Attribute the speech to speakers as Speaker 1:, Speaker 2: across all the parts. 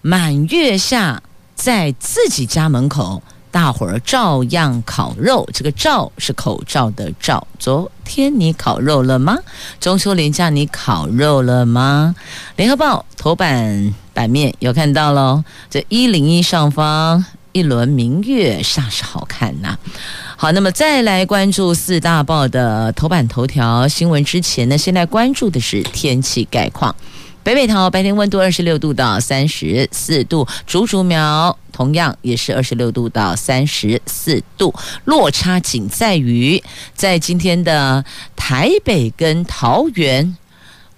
Speaker 1: 满月下，在自己家门口，大伙儿照样烤肉。这个“照”是口罩的“照”。昨天你烤肉了吗？中秋连假你烤肉了吗？联合报头版版面有看到喽，这一零一上方。一轮明月，煞是好看呐、好，那么再来关注四大报的头版头条新闻之前呢，现在关注的是天气概况。北北桃白天温度二十六度到三十四度，竹竹苗同样也是二十六度到三十四度，落差仅在于在今天的台北跟桃园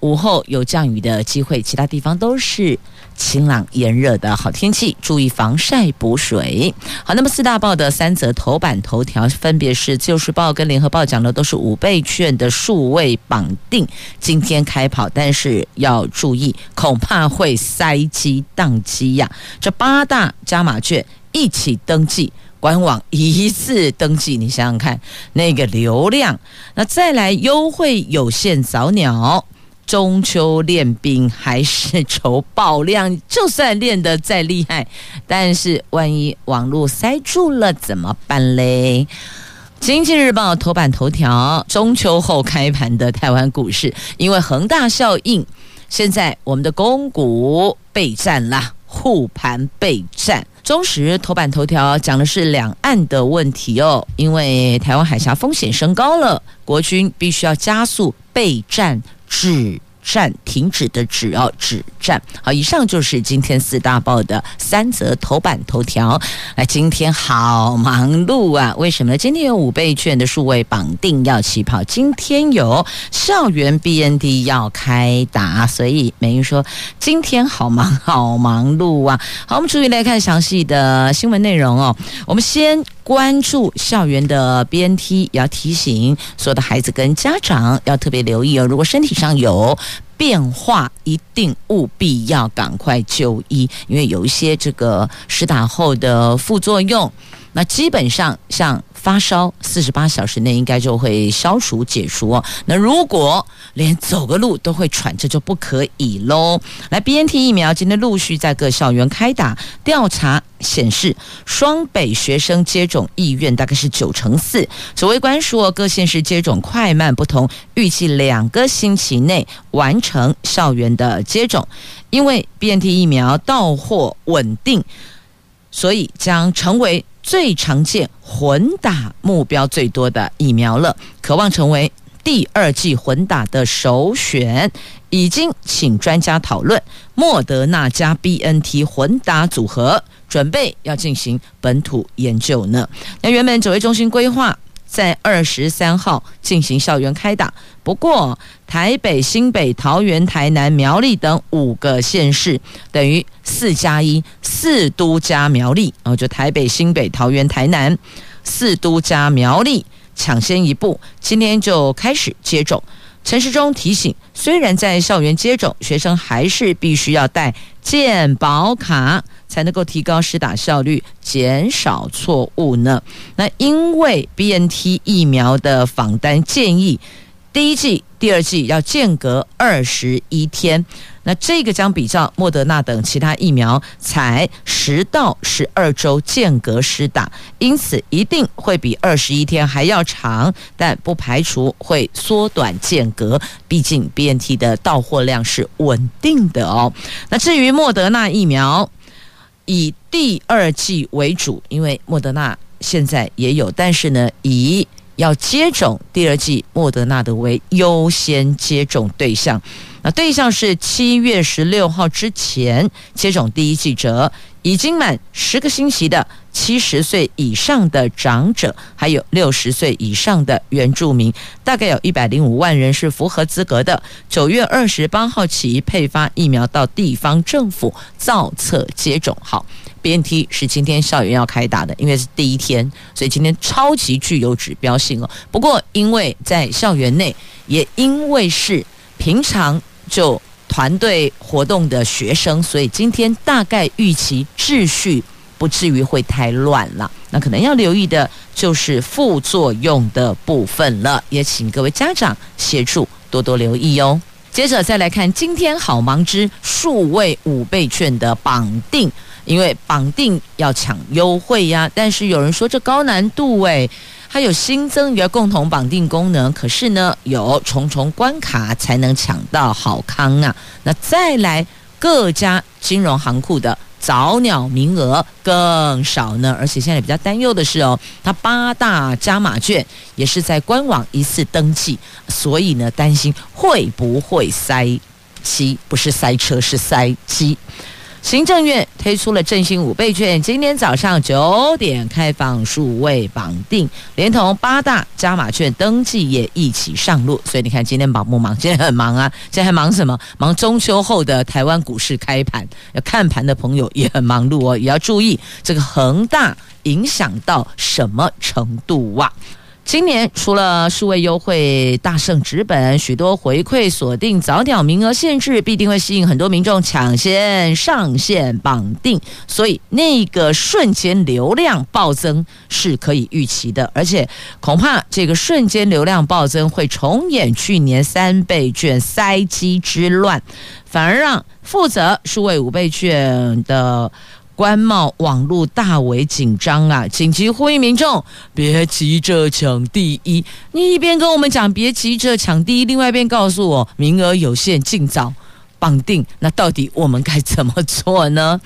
Speaker 1: 午后有降雨的机会，其他地方都是。晴朗炎热的好天气，注意防晒补水。好，那么四大报的三则头版头条分别是《自由时报》跟《联合报》讲的都是五倍券的数位绑定，今天开跑，但是要注意，恐怕会塞机宕机呀。这八大加码券一起登记，官网一次登记，你想想看那个流量。那再来优惠有限，早鸟。中秋练兵还是求爆量，就算练得再厉害，但是万一网络塞住了怎么办嘞？经济日报头版头条：中秋后开盘的台湾股市，因为恒大效应，现在我们的公股备战啦，护盘备战。中时头版头条讲的是两岸的问题哦，因为台湾海峡风险升高了，国军必须要加速备战。止战停止的止哦，止战。好，以上就是今天四大报的三则头版头条。哎，今天好忙碌啊！为什么呢？今天有五倍券的数位绑定要起跑，今天有校园 B N D 要开打，所以美英说今天好忙好忙碌啊！好，我们注意来看详细的新闻内容哦。我们先。关注校园的 BNT，也要提醒所有的孩子跟家长要特别留意哦。如果身体上有变化，一定务必要赶快就医，因为有一些这个施打后的副作用。那基本上像发烧，四十八小时内应该就会消除解除哦。那如果连走个路都会喘，这就不可以喽。来，BNT 疫苗今天陆续在各校园开打，调查显示双北学生接种意愿大概是九成四。指挥官说，各县市接种快慢不同，预计两个星期内完成校园的接种。因为 BNT 疫苗到货稳定，所以将成为最常见混打目标最多的疫苗了，渴望成为。第二季混打的首选，已经请专家讨论莫德纳加 BNT 混打组合，准备要进行本土研究呢。那原本指挥中心规划在二十三号进行校园开打，不过台北、新北、桃园、台南、苗栗等五个县市等于四加一，四都加苗栗，然后就台北、新北、桃园、台南，四都加苗栗。抢先一步，今天就开始接种。陈时中提醒，虽然在校园接种，学生还是必须要带健保卡，才能够提高施打效率，减少错误呢。那因为 BNT 疫苗的访单建议，第一剂、第二剂要间隔二十一天。那这个将比照莫德纳等其他疫苗，才十到十二周间隔施打，因此一定会比二十一天还要长，但不排除会缩短间隔。毕竟 BNT 的到货量是稳定的哦。那至于莫德纳疫苗，以第二季为主，因为莫德纳现在也有，但是呢，以要接种第二季莫德纳的为优先接种对象。那对象是七月十六号之前接种第一剂者，已经满十个星期的七十岁以上的长者，还有六十岁以上的原住民，大概有一百零五万人是符合资格的。九月二十八号起配发疫苗到地方政府造册接种。好，BNT 是今天校园要开打的，因为是第一天，所以今天超级具有指标性哦。不过因为在校园内，也因为是平常就。团队活动的学生，所以今天大概预期秩序不至于会太乱了。那可能要留意的就是副作用的部分了，也请各位家长协助多多留意哟。接着再来看今天好忙之数位五倍券的绑定，因为绑定要抢优惠呀，但是有人说这高难度诶。还有新增一个共同绑定功能，可是呢，有重重关卡才能抢到好康啊！那再来各家金融行库的早鸟名额更少呢，而且现在比较担忧的是哦，它八大加码券也是在官网一次登记，所以呢，担心会不会塞机？不是塞车，是塞机。行政院推出了振兴五倍券，今天早上九点开放数位绑定，连同八大加码券登记也一起上路。所以你看，今天忙不忙？今天很忙啊！现在还忙什么？忙中秋后的台湾股市开盘，要看盘的朋友也很忙碌哦，也要注意这个恒大影响到什么程度哇、啊？今年除了数位优惠大胜纸本，许多回馈锁定早鸟名额限制，必定会吸引很多民众抢先上线绑定，所以那个瞬间流量暴增是可以预期的，而且恐怕这个瞬间流量暴增会重演去年三倍券塞机之乱，反而让负责数位五倍券的。官贸网络大为紧张啊！紧急呼吁民众别急着抢第一。你一边跟我们讲别急着抢第一，另外一边告诉我名额有限，尽早绑定。那到底我们该怎么做呢？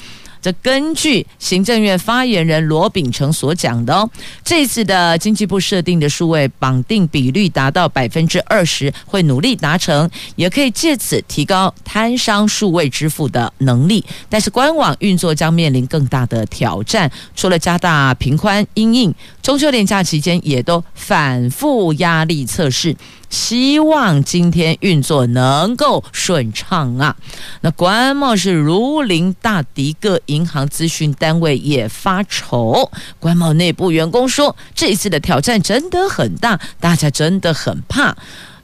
Speaker 1: 这根据行政院发言人罗秉成所讲的哦，这次的经济部设定的数位绑定比率达到百分之二十，会努力达成，也可以借此提高摊商数位支付的能力。但是官网运作将面临更大的挑战，除了加大频宽因应，中秋连假期间也都反复压力测试。希望今天运作能够顺畅啊！那关贸是如临大敌，各银行资讯单位也发愁。关贸内部员工说，这一次的挑战真的很大，大家真的很怕。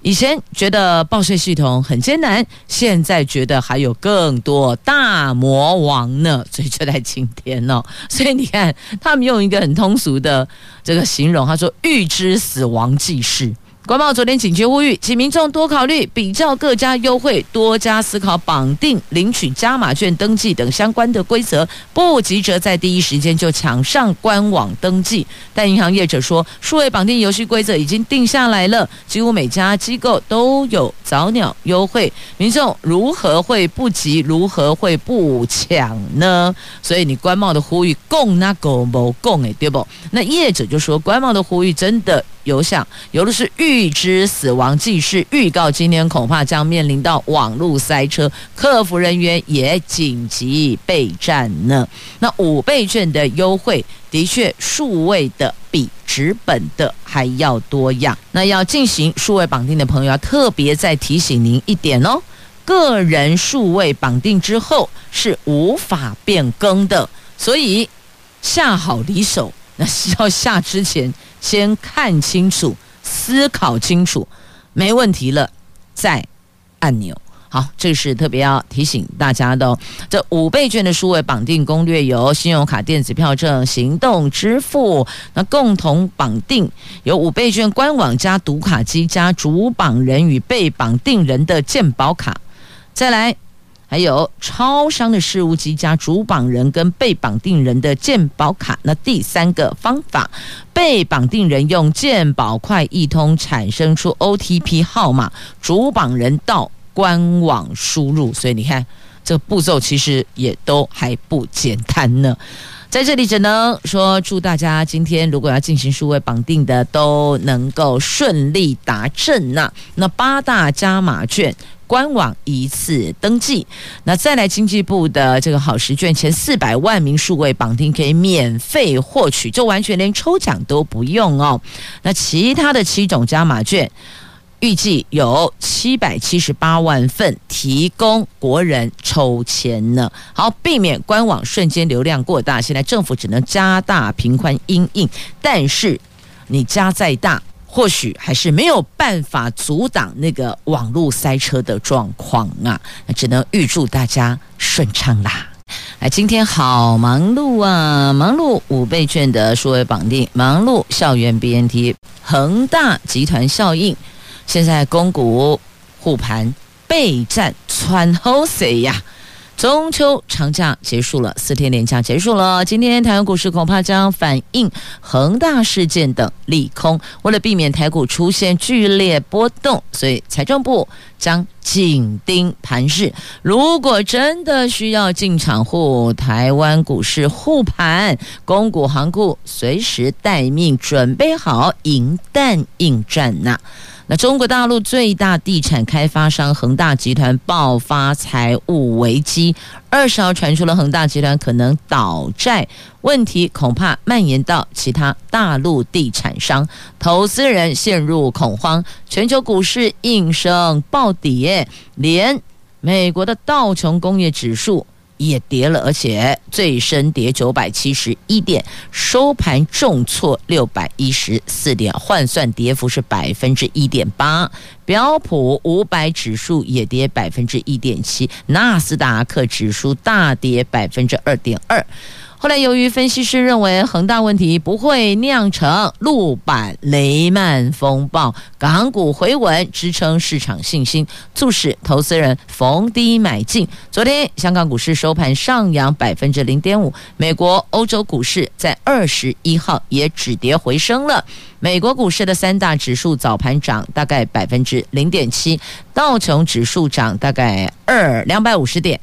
Speaker 1: 以前觉得报税系统很艰难，现在觉得还有更多大魔王呢，所以就在今天哦。所以你看，他们用一个很通俗的这个形容，他说：“预知死亡即逝。”关贸昨天紧急呼吁，请民众多考虑比较各家优惠，多加思考绑定、领取加码券、登记等相关的规则，不急着在第一时间就抢上官网登记。但银行业者说，数位绑定游戏规则已经定下来了，几乎每家机构都有早鸟优惠，民众如何会不急，如何会不抢呢？所以你关贸的呼吁，共那个不共诶，对不？那业者就说，关贸的呼吁真的。有想，有的是预知死亡即是，预告今天恐怕将面临到网络塞车，客服人员也紧急备战呢。那五倍券的优惠，的确数位的比纸本的还要多样。那要进行数位绑定的朋友，要特别再提醒您一点哦，个人数位绑定之后是无法变更的，所以下好离手，那是要下之前。先看清楚，思考清楚，没问题了再按钮。好，这是特别要提醒大家的哦。这五倍券的数位绑定攻略有：信用卡、电子票证、行动支付。那共同绑定有五倍券官网加读卡机加主绑人与被绑定人的鉴保卡。再来。还有超商的事务机加主绑人跟被绑定人的健保卡。那第三个方法，被绑定人用健保快易通产生出 OTP 号码，主绑人到官网输入。所以你看，这个步骤其实也都还不简单呢。在这里只能说，祝大家今天如果要进行数位绑定的，都能够顺利达阵呐。那八大加码券。官网一次登记。那再来，经济部的这个好时券前四百万名数位绑定可以免费获取，就完全连抽奖都不用哦。那其他的七种加码券。预计有七百七十八万份提供国人抽签呢。好，避免官网瞬间流量过大，现在政府只能加大频宽因应，但是你加再大，或许还是没有办法阻挡那个网络塞车的状况啊。那只能预祝大家顺畅啦。哎，今天好忙碌啊！忙碌五倍券的数位绑定，忙碌校园 BNT，恒大集团效应。现在公股护盘备战窜好势呀！中秋长假结束了，四天连假结束了。今天台湾股市恐怕将反映恒大事件等利空。为了避免台股出现剧烈波动，所以财政部将紧盯盘势。如果真的需要进场护台湾股市护盘，公股行库随时待命，准备好迎弹应战呐！那中国大陆最大地产开发商恒大集团爆发财务危机，二十号传出了恒大集团可能倒债问题，恐怕蔓延到其他大陆地产商，投资人陷入恐慌，全球股市应声暴跌，连美国的道琼工业指数。也跌了，而且最深跌九百七十一点，收盘重挫六百一十四点，换算跌幅是百分之一点八。标普五百指数也跌百分之一点七，纳斯达克指数大跌百分之二点二。后来，由于分析师认为恒大问题不会酿成陆板雷曼风暴，港股回稳支撑市场信心，促使投资人逢低买进。昨天，香港股市收盘上扬百分之零点五，美国、欧洲股市在二十一号也止跌回升了。美国股市的三大指数早盘涨大概百分之零点七，道琼指数涨大概二两百五十点。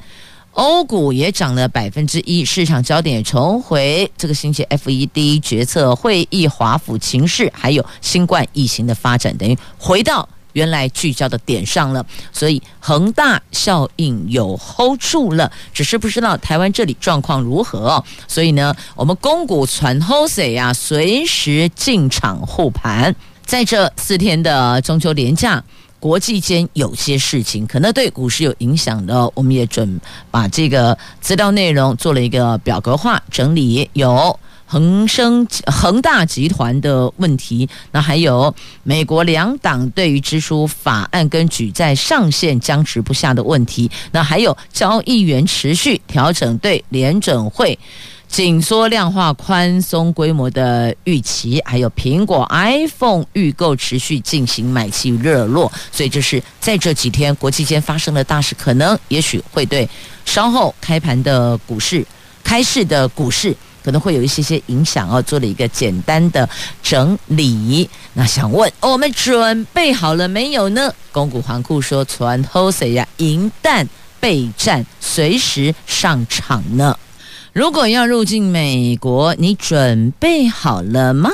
Speaker 1: 欧股也涨了百分之一，市场焦点重回这个星期 FED 决策会议、华府情势，还有新冠疫情的发展，等于回到原来聚焦的点上了。所以恒大效应有 hold 住了，只是不知道台湾这里状况如何。所以呢，我们公股传 hold 呀，随时进场护盘。在这四天的中秋连假。国际间有些事情可能对股市有影响的，我们也准把这个资料内容做了一个表格化整理，有恒生恒大集团的问题，那还有美国两党对于支出法案跟举债上限僵持不下的问题，那还有交易员持续调整对联准会。紧缩量化宽松规模的预期，还有苹果 iPhone 预购持续进行买气热络，所以这是在这几天国际间发生的大事，可能也许会对稍后开盘的股市、开市的股市可能会有一些些影响哦。做了一个简单的整理，那想问我们准备好了没有呢？公股环库说传后谁呀？迎弹备战，随时上场呢。如果要入境美国，你准备好了吗？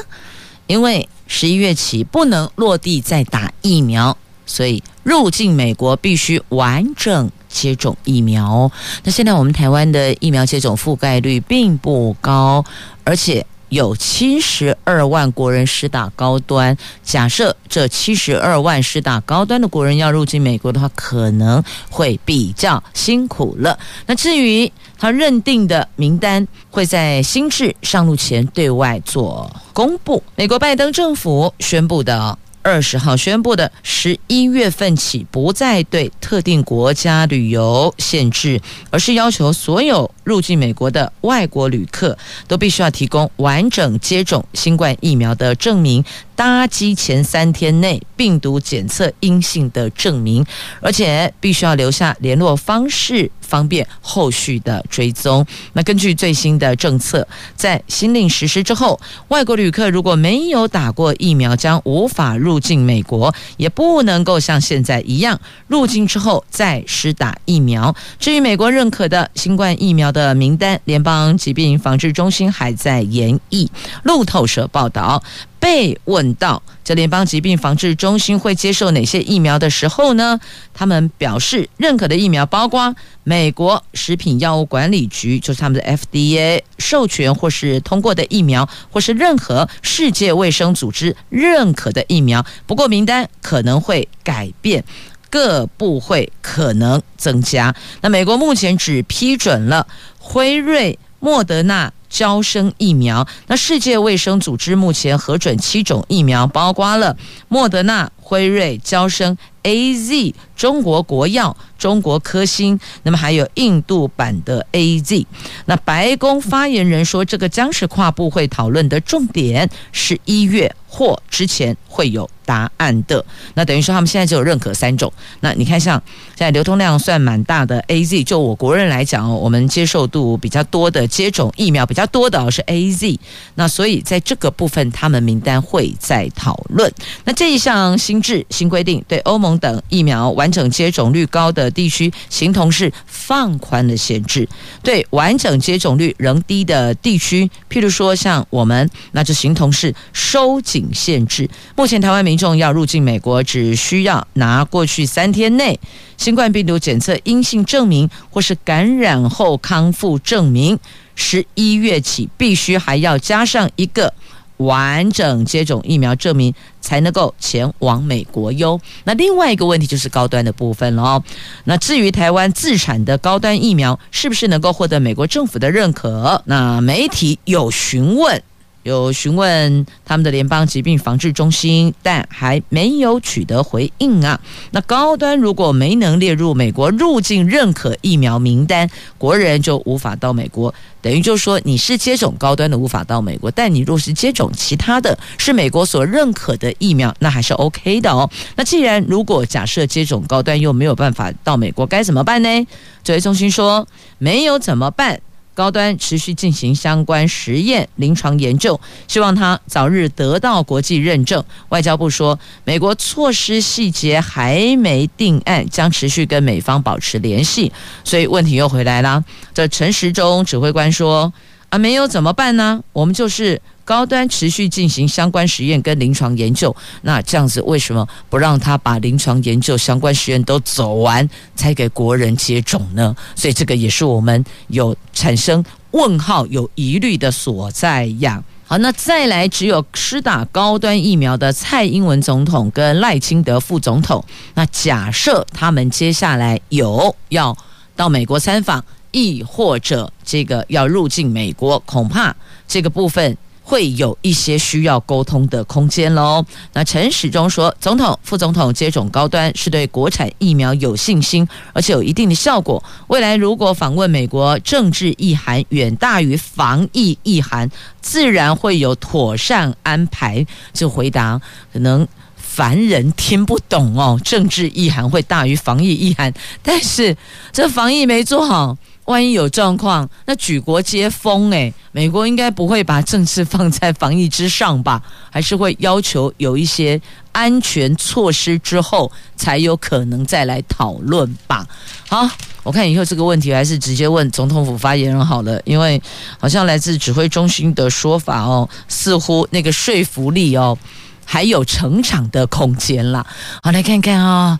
Speaker 1: 因为十一月起不能落地再打疫苗，所以入境美国必须完整接种疫苗。那现在我们台湾的疫苗接种覆盖率并不高，而且。有七十二万国人施打高端，假设这七十二万施打高端的国人要入境美国的话，可能会比较辛苦了。那至于他认定的名单，会在新制上路前对外做公布。美国拜登政府宣布的。二十号宣布的，十一月份起不再对特定国家旅游限制，而是要求所有入境美国的外国旅客都必须要提供完整接种新冠疫苗的证明。搭机前三天内病毒检测阴性的证明，而且必须要留下联络方式，方便后续的追踪。那根据最新的政策，在新令实施之后，外国旅客如果没有打过疫苗，将无法入境美国，也不能够像现在一样入境之后再施打疫苗。至于美国认可的新冠疫苗的名单，联邦疾病防治中心还在研议。路透社报道。被问到这联邦疾病防治中心会接受哪些疫苗的时候呢？他们表示，认可的疫苗包括美国食品药物管理局，就是他们的 FDA 授权或是通过的疫苗，或是任何世界卫生组织认可的疫苗。不过名单可能会改变，各部会可能增加。那美国目前只批准了辉瑞、莫德纳。招生疫苗，那世界卫生组织目前核准七种疫苗，包括了莫德纳、辉瑞、娇生、AZ、中国国药、中国科兴，那么还有印度版的 AZ。那白宫发言人说，这个将是跨部会讨论的重点，是一月或之前会有答案的。那等于说，他们现在只有认可三种。那你看，像现在流通量算蛮大的 AZ，就我国人来讲哦，我们接受度比较多的接种疫苗比较多的是 AZ。那所以在这个部分，他们名单会再讨论。那这一项新新制新规定，对欧盟等疫苗完整接种率高的地区，形同是放宽了限制；对完整接种率仍低的地区，譬如说像我们，那就形同是收紧限制。目前台湾民众要入境美国，只需要拿过去三天内新冠病毒检测阴性证明，或是感染后康复证明。十一月起，必须还要加上一个完整接种疫苗证明，才能够前往美国哟。那另外一个问题就是高端的部分了哦。那至于台湾自产的高端疫苗，是不是能够获得美国政府的认可？那媒体有询问。有询问他们的联邦疾病防治中心，但还没有取得回应啊。那高端如果没能列入美国入境认可疫苗名单，国人就无法到美国。等于就是说，你是接种高端的无法到美国，但你若是接种其他的是美国所认可的疫苗，那还是 OK 的哦。那既然如果假设接种高端又没有办法到美国，该怎么办呢？指挥中心说没有怎么办。高端持续进行相关实验、临床研究，希望它早日得到国际认证。外交部说，美国措施细节还没定案，将持续跟美方保持联系。所以问题又回来了。这陈时中指挥官说：“啊，没有怎么办呢？我们就是。”高端持续进行相关实验跟临床研究，那这样子为什么不让他把临床研究相关实验都走完，才给国人接种呢？所以这个也是我们有产生问号、有疑虑的所在呀。好，那再来，只有施打高端疫苗的蔡英文总统跟赖清德副总统，那假设他们接下来有要到美国参访，亦或者这个要入境美国，恐怕这个部分。会有一些需要沟通的空间喽。那陈时中说，总统、副总统接种高端是对国产疫苗有信心，而且有一定的效果。未来如果访问美国，政治意涵远大于防疫意涵，自然会有妥善安排。这回答可能凡人听不懂哦，政治意涵会大于防疫意涵，但是这防疫没做好。万一有状况，那举国皆疯诶，美国应该不会把政治放在防疫之上吧？还是会要求有一些安全措施之后，才有可能再来讨论吧？好，我看以后这个问题还是直接问总统府发言人好了，因为好像来自指挥中心的说法哦，似乎那个说服力哦。还有成长的空间了。好，来看看啊、哦，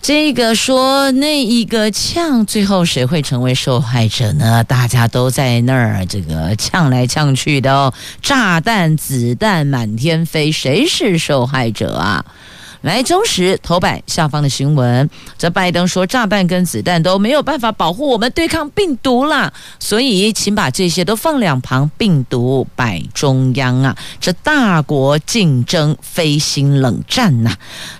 Speaker 1: 这个说那一个呛，最后谁会成为受害者呢？大家都在那儿这个呛来呛去的哦，炸弹、子弹满天飞，谁是受害者啊？来，中时头版下方的新闻，这拜登说炸弹跟子弹都没有办法保护我们对抗病毒啦，所以请把这些都放两旁，病毒摆中央啊！这大国竞争飞心冷战呐、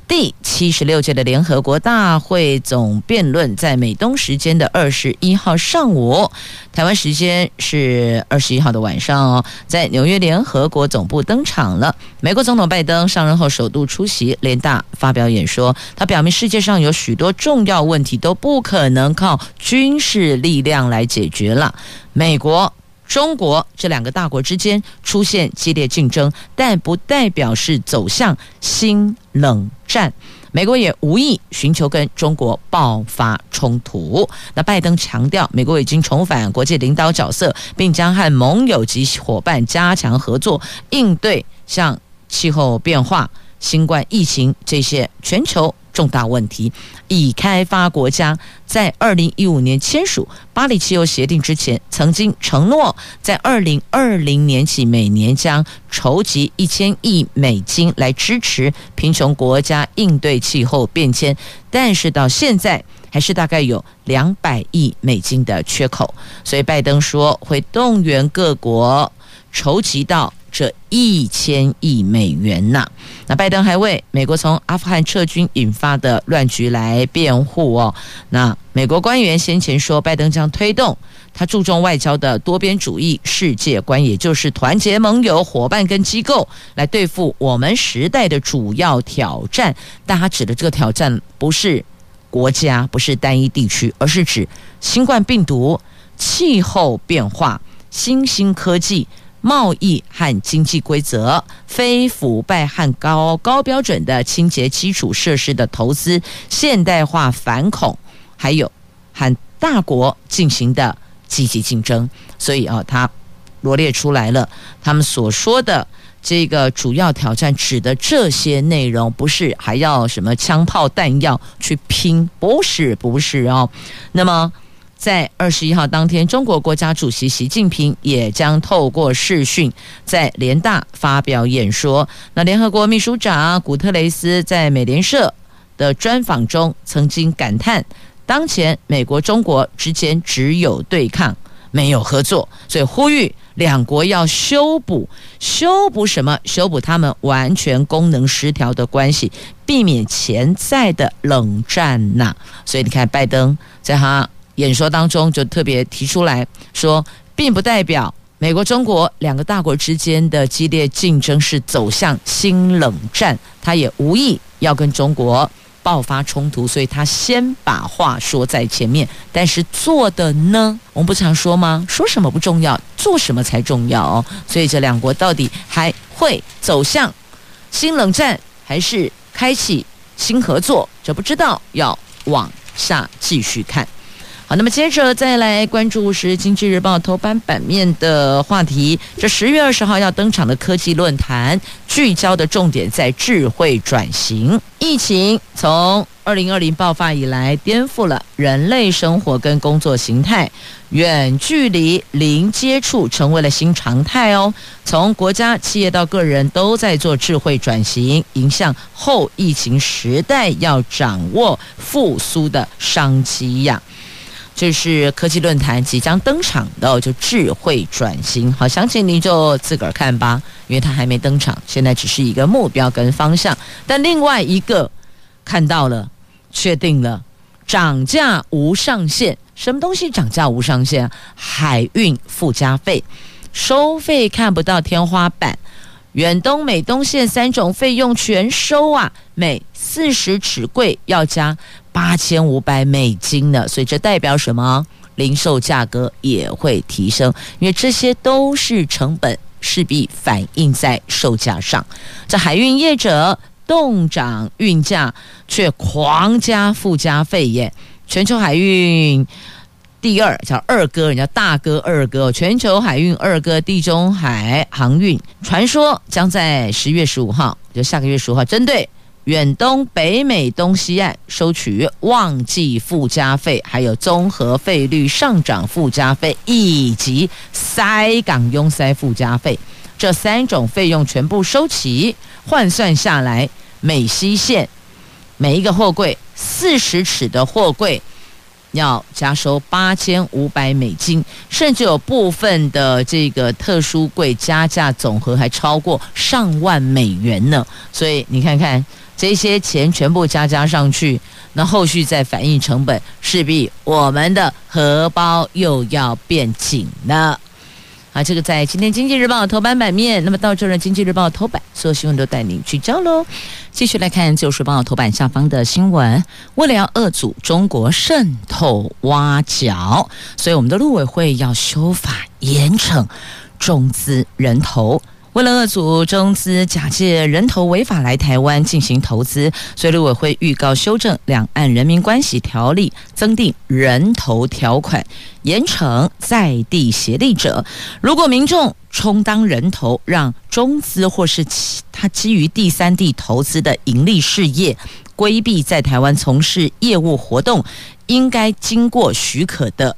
Speaker 1: 第七十六届的联合国大会总辩论在美东时间的二十一号上午，台湾时间是二十一号的晚上哦，在纽约联合国总部登场了。美国总统拜登上任后首度出席联发表演说，他表明世界上有许多重要问题都不可能靠军事力量来解决了。美国、中国这两个大国之间出现激烈竞争，但不代表是走向新冷战。美国也无意寻求跟中国爆发冲突。那拜登强调，美国已经重返国际领导角色，并将和盟友及伙伴加强合作，应对像气候变化、新冠疫情这些全球重大问题。已开发国家在二零一五年签署巴黎气候协定之前，曾经承诺在二零二零年起每年将筹集一千亿美金来支持贫穷国家应对气候变迁，但是到现在还是大概有两百亿美金的缺口，所以拜登说会动员各国筹集到。这一千亿美元呐，那拜登还为美国从阿富汗撤军引发的乱局来辩护哦。那美国官员先前说，拜登将推动他注重外交的多边主义世界观，也就是团结盟友、伙伴跟机构来对付我们时代的主要挑战。但他指的这个挑战不是国家，不是单一地区，而是指新冠病毒、气候变化、新兴科技。贸易和经济规则、非腐败和高高标准的清洁基础设施的投资、现代化反恐，还有和大国进行的积极竞争。所以啊，他罗列出来了他们所说的这个主要挑战，指的这些内容，不是还要什么枪炮弹药去拼，不是，不是哦。那么。在二十一号当天，中国国家主席习近平也将透过视讯在联大发表演说。那联合国秘书长古特雷斯在美联社的专访中曾经感叹，当前美国中国之间只有对抗，没有合作，所以呼吁两国要修补，修补什么？修补他们完全功能失调的关系，避免潜在的冷战呐。所以你看，拜登在他。演说当中就特别提出来说，并不代表美国、中国两个大国之间的激烈竞争是走向新冷战，他也无意要跟中国爆发冲突，所以他先把话说在前面。但是做的呢，我们不常说吗？说什么不重要，做什么才重要哦。所以这两国到底还会走向新冷战，还是开启新合作？这不知道，要往下继续看。好，那么接着再来关注是《经济日报》头版版面的话题。这十月二十号要登场的科技论坛，聚焦的重点在智慧转型。疫情从二零二零爆发以来，颠覆了人类生活跟工作形态，远距离、零接触成为了新常态哦。从国家、企业到个人，都在做智慧转型，迎向后疫情时代，要掌握复苏的商机呀。这是科技论坛即将登场的，就智慧转型。好，详情您就自个儿看吧，因为它还没登场，现在只是一个目标跟方向。但另外一个看到了，确定了，涨价无上限。什么东西涨价无上限？海运附加费，收费看不到天花板。远东、美东线三种费用全收啊，每四十尺柜要加八千五百美金呢，所以这代表什么？零售价格也会提升，因为这些都是成本，势必反映在售价上。这海运业者冻涨运价，却狂加附加费耶，全球海运。第二叫二哥，人家大哥二哥，全球海运二哥地中海航运，传说将在十月十五号，就下个月十五号，针对远东、北美东西岸收取旺季附加费，还有综合费率上涨附加费，以及塞港拥塞附加费，这三种费用全部收齐，换算下来，美西线每一个货柜四十尺的货柜。要加收八千五百美金，甚至有部分的这个特殊柜加价总和还超过上万美元呢。所以你看看这些钱全部加加上去，那后续再反映成本，势必我们的荷包又要变紧了。啊，这个在今天《经济日报》头版版面。那么到这儿，《经济日报》头版所有新闻都带您聚焦喽。继续来看《自由时报》头版下方的新闻。为了要遏阻中国渗透挖角，所以我们的陆委会要修法严惩中资人头为了遏阻中资假借人头违法来台湾进行投资，所以陆委会预告修正《两岸人民关系条例》，增订人头条款，严惩在地协力者。如果民众充当人头，让中资或是其他基于第三地投资的盈利事业规避在台湾从事业务活动，应该经过许可的。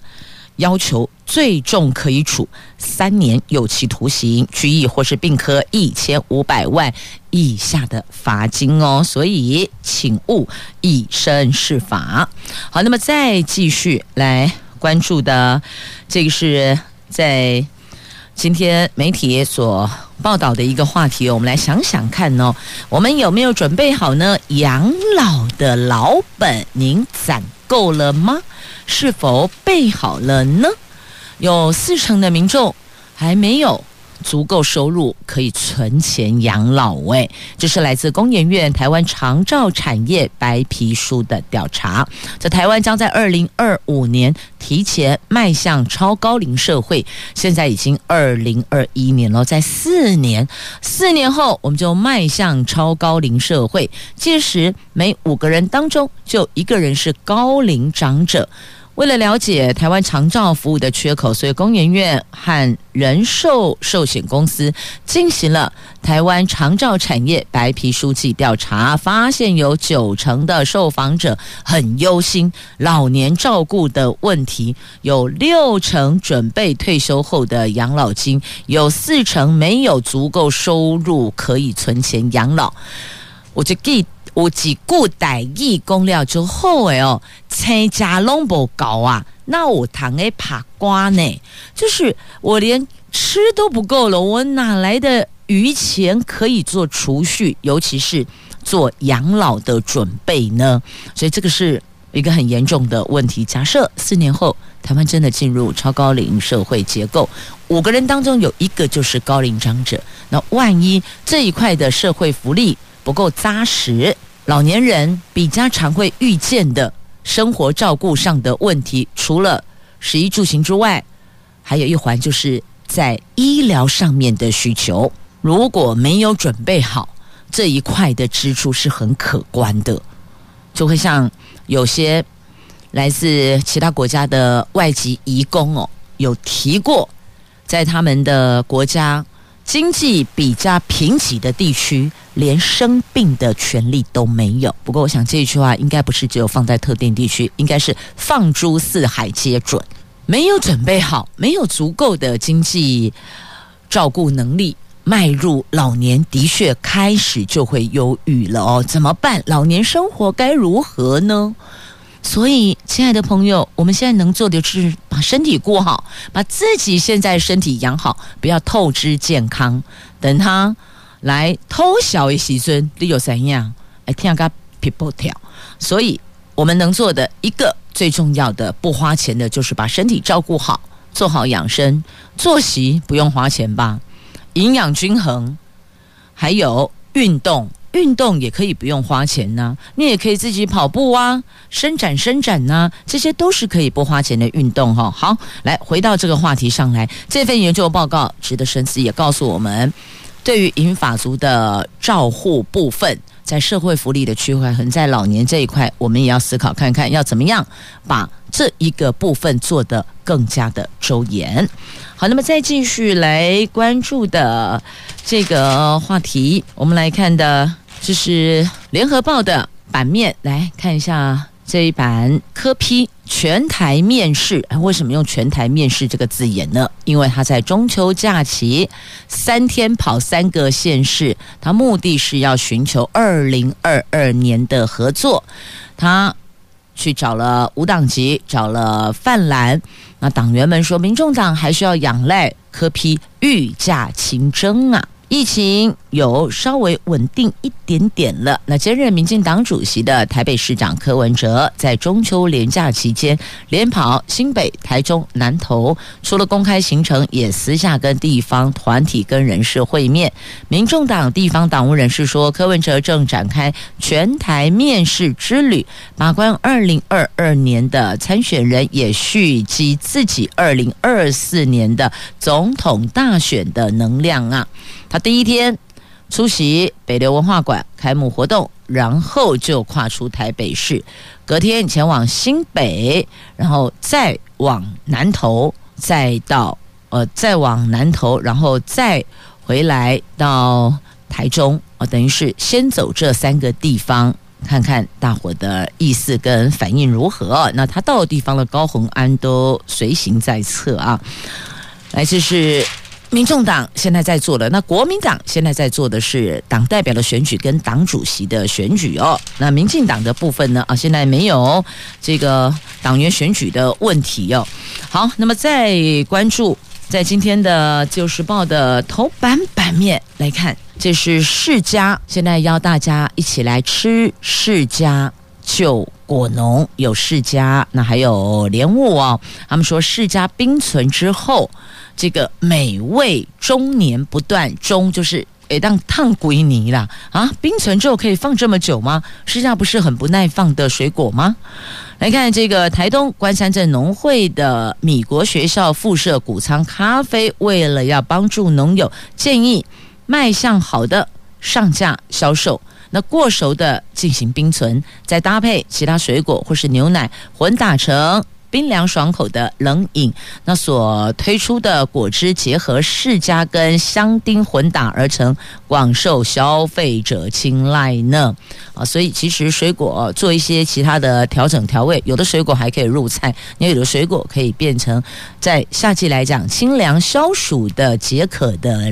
Speaker 1: 要求最重可以处三年有期徒刑、拘役或是并科一千五百万以下的罚金哦，所以请勿以身试法。好，那么再继续来关注的，这个是在今天媒体所报道的一个话题，我们来想想看哦，我们有没有准备好呢？养老的老本，您攒够了吗？是否备好了呢？有四成的民众还没有足够收入可以存钱养老。喂，这是来自工研院台湾长照产业白皮书的调查。在台湾将在二零二五年提前迈向超高龄社会，现在已经二零二一年了，在四年，四年后我们就迈向超高龄社会。届时每五个人当中就一个人是高龄长者。为了了解台湾长照服务的缺口，所以工研院和人寿寿险公司进行了台湾长照产业白皮书记调查，发现有九成的受访者很忧心老年照顾的问题，有六成准备退休后的养老金，有四成没有足够收入可以存钱养老。我就记。有几句台语讲了就好诶哦，亲家拢无够啊，那我堂诶拍瓜呢？就是我连吃都不够了，我哪来的余钱可以做储蓄，尤其是做养老的准备呢？所以这个是一个很严重的问题。假设四年后台湾真的进入超高龄社会结构，五个人当中有一个就是高龄长者，那万一这一块的社会福利不够扎实，老年人比较常会遇见的生活照顾上的问题，除了食衣住行之外，还有一环就是在医疗上面的需求。如果没有准备好这一块的支出是很可观的，就会像有些来自其他国家的外籍移工哦，有提过，在他们的国家。经济比较贫瘠的地区，连生病的权利都没有。不过，我想这句话应该不是只有放在特定地区，应该是放诸四海皆准。没有准备好，没有足够的经济照顾能力，迈入老年的确开始就会忧郁了哦。怎么办？老年生活该如何呢？所以，亲爱的朋友，我们现在能做的就是把身体顾好，把自己现在身体养好，不要透支健康。等他来偷小一时尊，你有怎样？哎，听个皮不跳。所以，我们能做的一个最重要的不花钱的，就是把身体照顾好，做好养生，作息不用花钱吧，营养均衡，还有运动。运动也可以不用花钱呢、你也可以自己跑步啊，伸展伸展呐、啊，这些都是可以不花钱的运动哈、好，来回到这个话题上来，这份研究报告值得深思，也告诉我们，对于银发族的照护部分，在社会福利的区块，横在老年这一块，我们也要思考看看，要怎么样把这一个部分做得更加的周延。好，那么再继续来关注的这个话题，我们来看的。这是联合报的版面，来看一下这一版柯批全台面试。为什么用全台面试这个字眼呢？因为他在中秋假期三天跑三个县市，他目的是要寻求二零二二年的合作。他去找了无党籍，找了泛蓝。那党员们说，民众党还需要仰赖柯批御驾亲征啊。疫情有稍微稳定一点点了。那兼任民进党主席的台北市长柯文哲，在中秋连假期间连跑新北、台中、南投，除了公开行程，也私下跟地方团体跟人士会面。民众党地方党务人士说，柯文哲正展开全台面试之旅，把关二零二二年的参选人，也蓄积自己二零二四年的总统大选的能量啊。他第一天出席北流文化馆开幕活动，然后就跨出台北市，隔天前往新北，然后再往南投，再到呃再往南投，然后再回来到台中，呃，等于是先走这三个地方。看看大伙的意思跟反应如何？那他到地方的高虹安都随行在侧啊。来这是民众党现在在做的，那国民党现在在做的是党代表的选举跟党主席的选举哦。那民进党的部分呢？啊，现在没有这个党员选举的问题哟、哦。好，那么再关注。在今天的《自由时报》的头版版面来看，这是世家，现在邀大家一起来吃世家就果农，有释迦，那还有莲雾哦。他们说释迦冰存之后，这个美味终年不断，终就是诶当烫鬼泥啦啊！冰存之后可以放这么久吗？释迦不是很不耐放的水果吗？来看这个台东关山镇农会的米国学校附设谷仓咖啡，为了要帮助农友，建议卖相好的上架销售，那过熟的进行冰存，再搭配其他水果或是牛奶混打成。冰凉爽口的冷饮，那所推出的果汁结合释迦跟香丁混打而成，广受消费者青睐呢。啊，所以其实水果做一些其他的调整调味，有的水果还可以入菜，也有的水果可以变成在夏季来讲清凉消暑的解渴的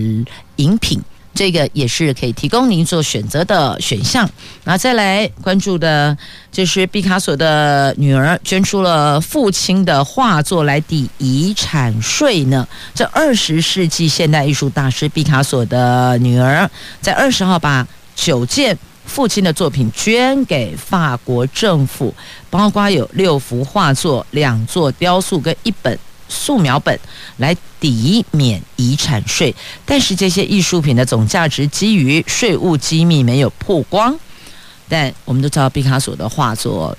Speaker 1: 饮品。这个也是可以提供您做选择的选项。那再来关注的，就是毕卡索的女儿捐出了父亲的画作来抵遗产税呢。这二十世纪现代艺术大师毕卡索的女儿，在二十号把九件父亲的作品捐给法国政府，包括有六幅画作、两座雕塑跟一本。素描本来抵免遗产税，但是这些艺术品的总价值基于税务机密没有曝光。但我们都知道毕卡索的画作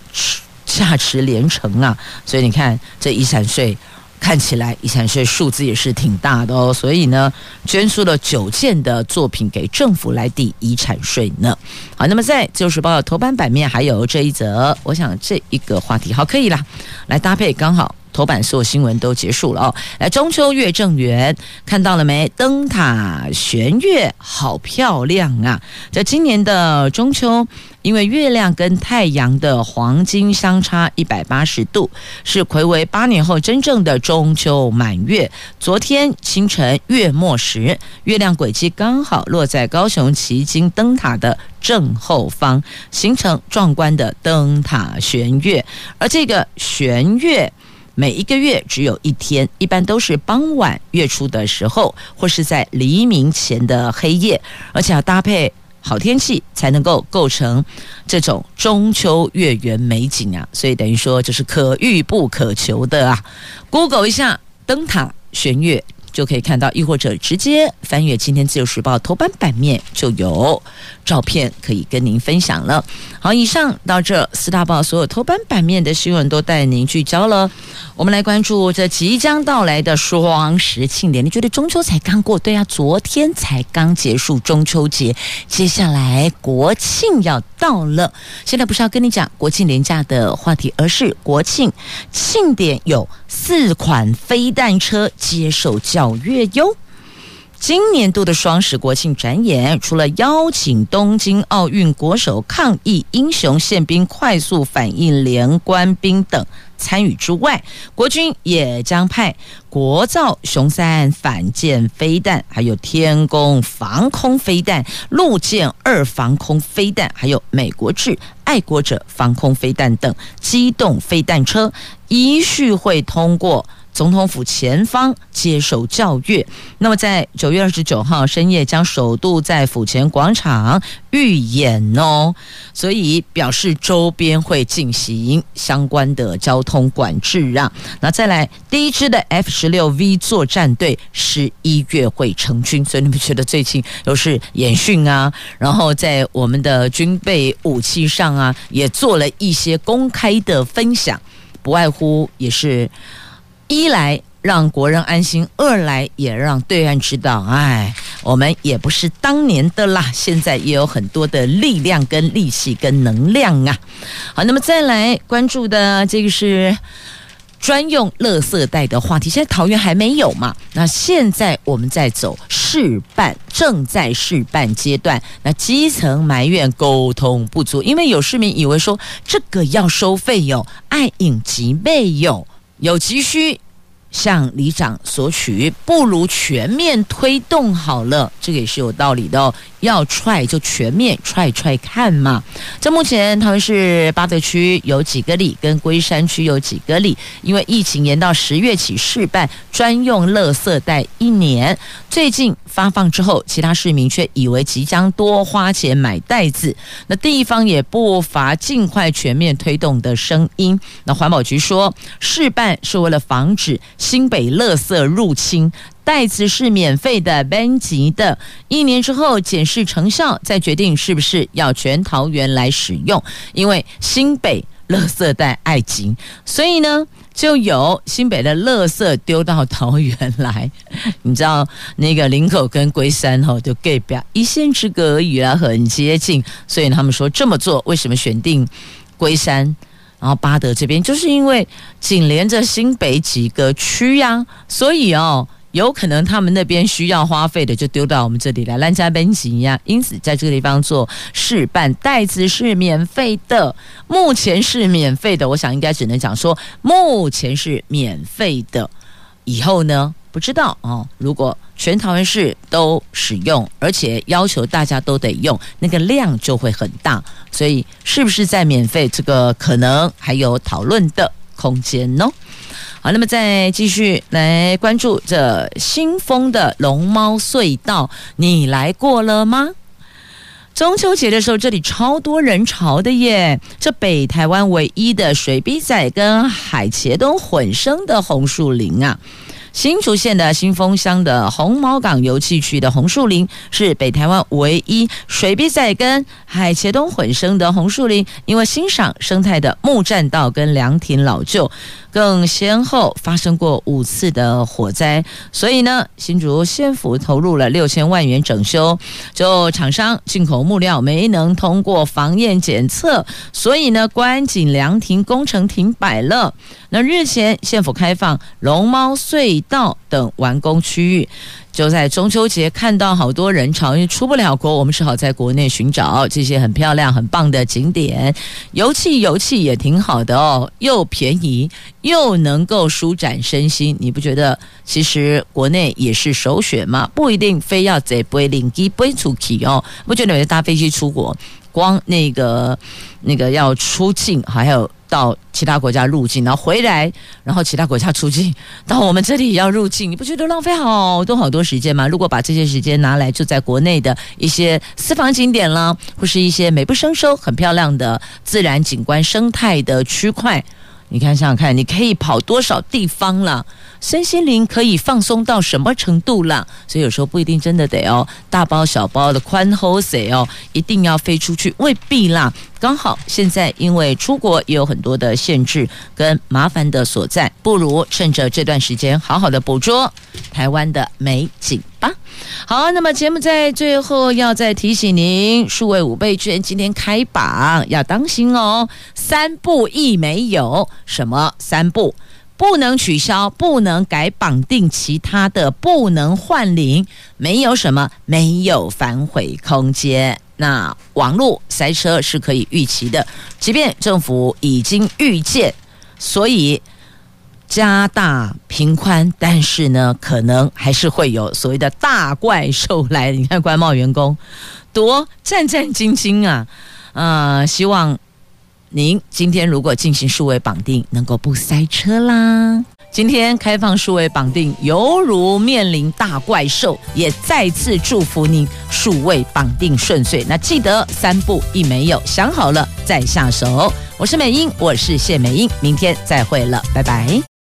Speaker 1: 价值连城啊，所以你看这遗产税看起来遗产税数字也是挺大的哦。所以呢，捐出了九件的作品给政府来抵遗产税呢。好，那么在《自由时报》的头版版面还有这一则，我想这一个话题好可以啦，来搭配刚好。头版所有新闻都结束了哦，来中秋月正圆，看到了没？灯塔悬月好漂亮啊！在今年的中秋，因为月亮跟太阳的黄金相差一百八十度，是睽违八年后真正的中秋满月。昨天清晨月末时，月亮轨迹刚好落在高雄旗津灯塔的正后方，形成壮观的灯塔悬月。而这个悬月。每一个月只有一天，一般都是傍晚月初的时候，或是在黎明前的黑夜，而且要搭配好天气才能够构成这种中秋月圆美景啊！所以等于说就是可遇不可求的啊！Google 一下灯塔悬月。就可以看到，亦或者直接翻阅今天自由时报头版版面，就有照片可以跟您分享了。好，以上到这四大报所有头版版面的新闻都带您聚焦了。我们来关注这即将到来的双十庆典。你觉得中秋才刚过？对啊，昨天才刚结束中秋节，接下来国庆要到了。现在不是要跟你讲国庆连假的话题，而是国庆庆典有四款飞弹车接受教阅哟。今年度的双十国庆展演，除了邀请东京奥运国手抗疫英雄宪兵快速反应连官兵等参与之外，国军也将派国造雄三反舰飞弹，还有天弓防空飞弹、陆剑二防空飞弹，还有美国制爱国者防空飞弹等机动飞弹车，依序会通过。总统府前方接受教阅，那么在九月二十九号深夜将首度在府前广场预演哦，所以表示周边会进行相关的交通管制啊。那再来第一支的 F 十六 V 作战队十一月会成军，所以你们觉得最近都是演训啊，然后在我们的军备武器上啊，也做了一些公开的分享，不外乎也是。一来让国人安心，二来也让对岸知道，哎，我们也不是当年的啦，现在也有很多的力量、跟力气、跟能量啊。好，那么再来关注的这个是。专用垃圾袋的话题，现在桃园还没有嘛？那现在我们在走试办，正在试办阶段。那基层埋怨沟通不足，因为有市民以为说这个要收费哟，爱应急备哟，有急需。向里长索取，不如全面推动好了，这个也是有道理的哦。要踹就全面踹踹看嘛。在目前桃园市八德区有几个里，跟龟山区有几个里，因为疫情延到十月起试办专用垃圾袋一年。最近发放之后，其他市民却以为即将多花钱买袋子。那地方也不乏尽快全面推动的声音。那环保局说，试办是为了防止。新北垃圾入侵，袋子是免费的、班级的。一年之后检视成效，再决定是不是要全桃园来使用。因为新北垃圾袋爱紧，所以呢，就有新北的垃圾丢到桃园来。你知道那个林口跟龟山吼，就隔表一线之隔而已啦，很接近。所以他们说这么做，为什么选定龟山？然后八德这边就是因为紧连着新北几个区呀、所以哦，有可能他们那边需要花费的就丢到我们这里来，兰家奔行呀。因此在这个地方做试办，袋子是免费的，目前是免费的。我想应该只能讲说目前是免费的，以后呢？不知道哦，如果全桃园市都使用，而且要求大家都得用，那个量就会很大。所以，是不是在免费？这个可能还有讨论的空间呢。好，那么再继续来关注这新丰的龙猫隧道，你来过了吗？中秋节的时候，这里超多人潮的耶！这北台湾唯一的水笔仔跟海茄冬混生的红树林啊。新竹县的新丰乡的红毛港游憩区的红树林是北台湾唯一水笔仔跟海茄冬混生的红树林，因为欣赏生态的木栈道跟凉亭老旧，更先后发生过五次的火灾，所以呢，新竹县府投入了六千万元整修，就厂商进口木料没能通过防验检测，所以呢，观景凉亭工程停摆了。那日前县府开放龙猫隧道等完工区域。就在中秋节看到好多人潮，因为出不了国，我们只好在国内寻找这些很漂亮、很棒的景点，游憩游憩也挺好的哦，又便宜又能够舒展身心。你不觉得其实国内也是首选吗？不一定非要在飞领机飞出去哦，不觉得有些搭飞机出国，光那个那个要出境还有。到其他国家入境，然后回来，然后其他国家出境，到我们这里也要入境，你不觉得浪费好多好多时间吗？如果把这些时间拿来就在国内的一些私房景点啦，或是一些美不胜收、很漂亮的自然景观、生态的区块。你看，想想看，你可以跑多少地方了？身心灵可以放松到什么程度了？所以有时候不一定真的得哦，大包小包的宽厚些哦，一定要飞出去，未必啦。刚好现在因为出国也有很多的限制跟麻烦的所在，不如趁着这段时间好好的捕捉台湾的美景吧。好，那么节目在最后要再提醒您，数位五倍券今天开榜，要当心哦。三不一没有，什么三不？不能取消，不能改绑定其他的，不能换领，没有什么，没有反悔空间。那网络塞车是可以预期的，即便政府已经预见，所以加大平宽，但是呢，可能还是会有所谓的大怪兽来。你看官贸员工多战战兢兢啊！啊、呃，希望您今天如果进行数位绑定，能够不塞车啦。今天开放数位绑定，犹如面临大怪兽，也再次祝福您数位绑定顺遂。那记得三步一没有，想好了再下手。我是美英，我是谢美英，明天再会了，拜拜。